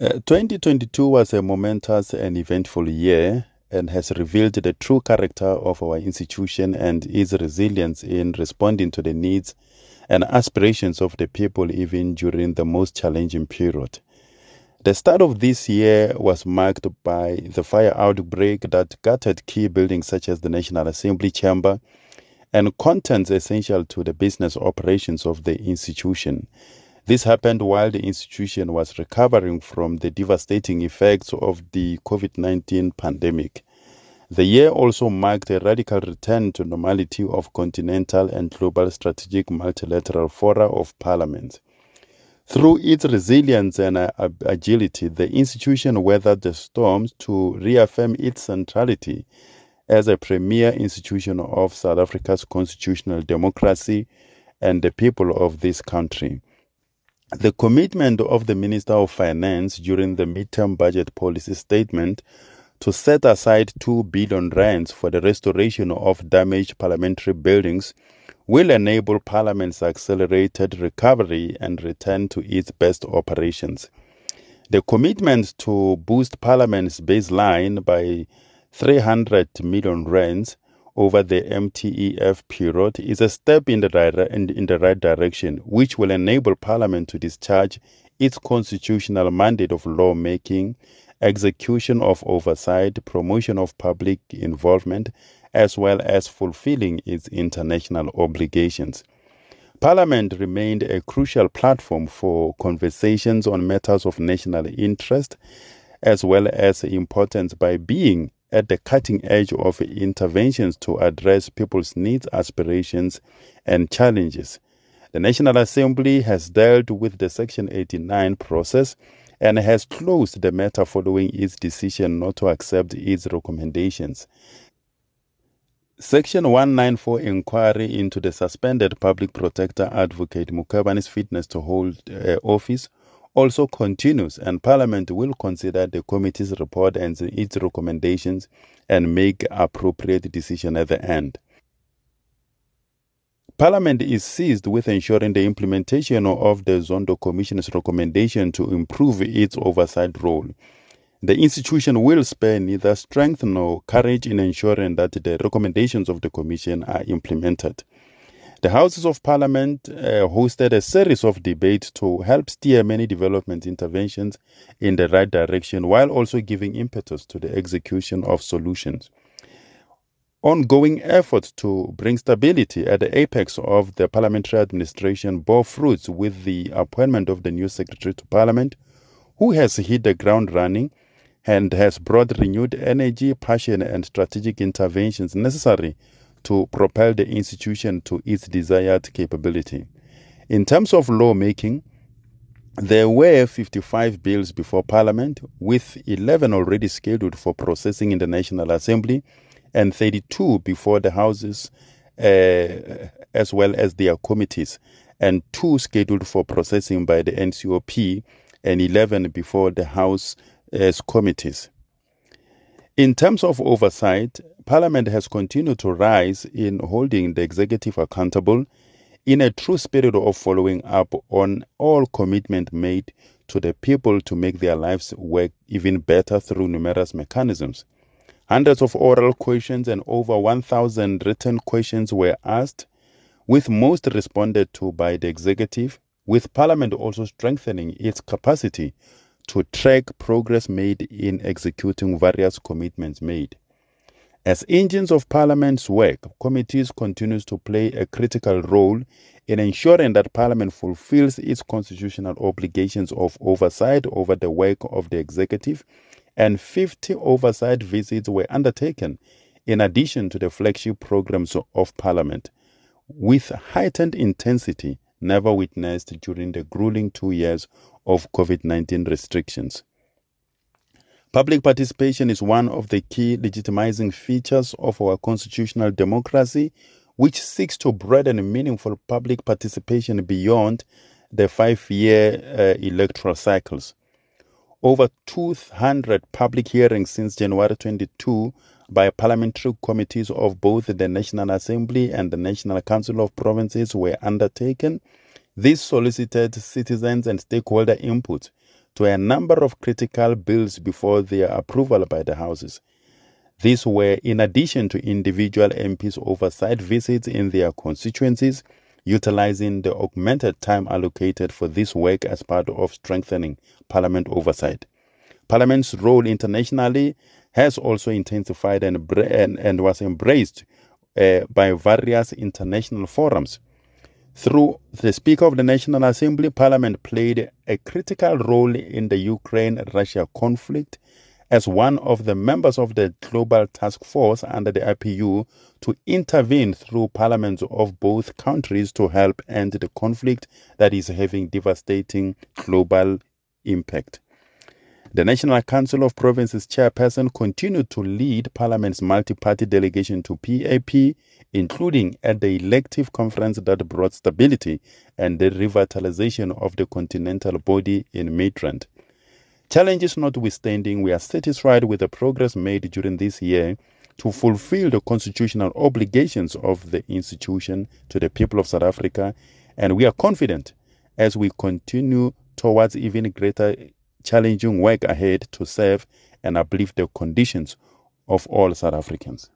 Uh, 2022 was a momentous and eventful year and has revealed the true character of our institution and its resilience in responding to the needs and aspirations of the people even during the most challenging period. The start of this year was marked by the fire outbreak that gutted key buildings such as the National Assembly Chamber and contents essential to the business operations of the institution. This happened while the institution was recovering from the devastating effects of the COVID 19 pandemic. The year also marked a radical return to normality of continental and global strategic multilateral fora of parliament. Through its resilience and uh, agility, the institution weathered the storms to reaffirm its centrality as a premier institution of South Africa's constitutional democracy and the people of this country. The commitment of the Minister of Finance during the midterm budget policy statement to set aside 2 billion rands for the restoration of damaged parliamentary buildings will enable Parliament's accelerated recovery and return to its best operations. The commitment to boost Parliament's baseline by 300 million rands over the MTEF period is a step in the, dire- in, the right direction, which will enable Parliament to discharge its constitutional mandate of lawmaking, execution of oversight, promotion of public involvement, as well as fulfilling its international obligations. Parliament remained a crucial platform for conversations on matters of national interest, as well as importance by being at the cutting edge of interventions to address people's needs, aspirations, and challenges. The National Assembly has dealt with the Section 89 process and has closed the matter following its decision not to accept its recommendations. Section 194 inquiry into the suspended public protector advocate Mkhwebane's fitness to hold uh, office also continues, and Parliament will consider the committee's report and its recommendations and make appropriate decision at the end. Parliament is seized with ensuring the implementation of the Zondo Commission's recommendation to improve its oversight role. The institution will spare neither strength nor courage in ensuring that the recommendations of the Commission are implemented. The Houses of Parliament uh, hosted a series of debates to help steer many development interventions in the right direction while also giving impetus to the execution of solutions. Ongoing efforts to bring stability at the apex of the parliamentary administration bore fruits with the appointment of the new Secretary to Parliament, who has hit the ground running and has brought renewed energy, passion, and strategic interventions necessary to propel the institution to its desired capability. In terms of lawmaking, there were 55 bills before Parliament, with 11 already scheduled for processing in the National Assembly and 32 before the Houses, uh, as well as their committees, and two scheduled for processing by the NCOP and 11 before the House as committees. In terms of oversight, Parliament has continued to rise in holding the executive accountable in a true spirit of following up on all commitment made to the people to make their lives work even better through numerous mechanisms. Hundreds of oral questions and over 1,000 written questions were asked, with most responded to by the executive, with Parliament also strengthening its capacity to track progress made in executing various commitments made. As engines of Parliament's work, committees continues to play a critical role in ensuring that Parliament fulfills its constitutional obligations of oversight over the work of the executive, and 50 oversight visits were undertaken in addition to the flagship programs of Parliament, with heightened intensity never witnessed during the grueling two years of COVID 19 restrictions. Public participation is one of the key legitimizing features of our constitutional democracy, which seeks to broaden meaningful public participation beyond the five year uh, electoral cycles. Over 200 public hearings since January 22 by parliamentary committees of both the National Assembly and the National Council of Provinces were undertaken. This solicited citizens and stakeholder input to a number of critical bills before their approval by the houses. These were in addition to individual MPs' oversight visits in their constituencies, utilizing the augmented time allocated for this work as part of strengthening Parliament oversight. Parliament's role internationally has also intensified and, and, and was embraced uh, by various international forums. Through the Speaker of the National Assembly, Parliament played a critical role in the Ukraine Russia conflict as one of the members of the Global Task Force under the IPU to intervene through parliaments of both countries to help end the conflict that is having devastating global impact. The National Council of Provinces chairperson continued to lead Parliament's multi party delegation to PAP, including at the elective conference that brought stability and the revitalization of the continental body in Midrand. Challenges notwithstanding, we are satisfied with the progress made during this year to fulfill the constitutional obligations of the institution to the people of South Africa, and we are confident as we continue towards even greater challenging work ahead to serve and uplift the conditions of all South Africans.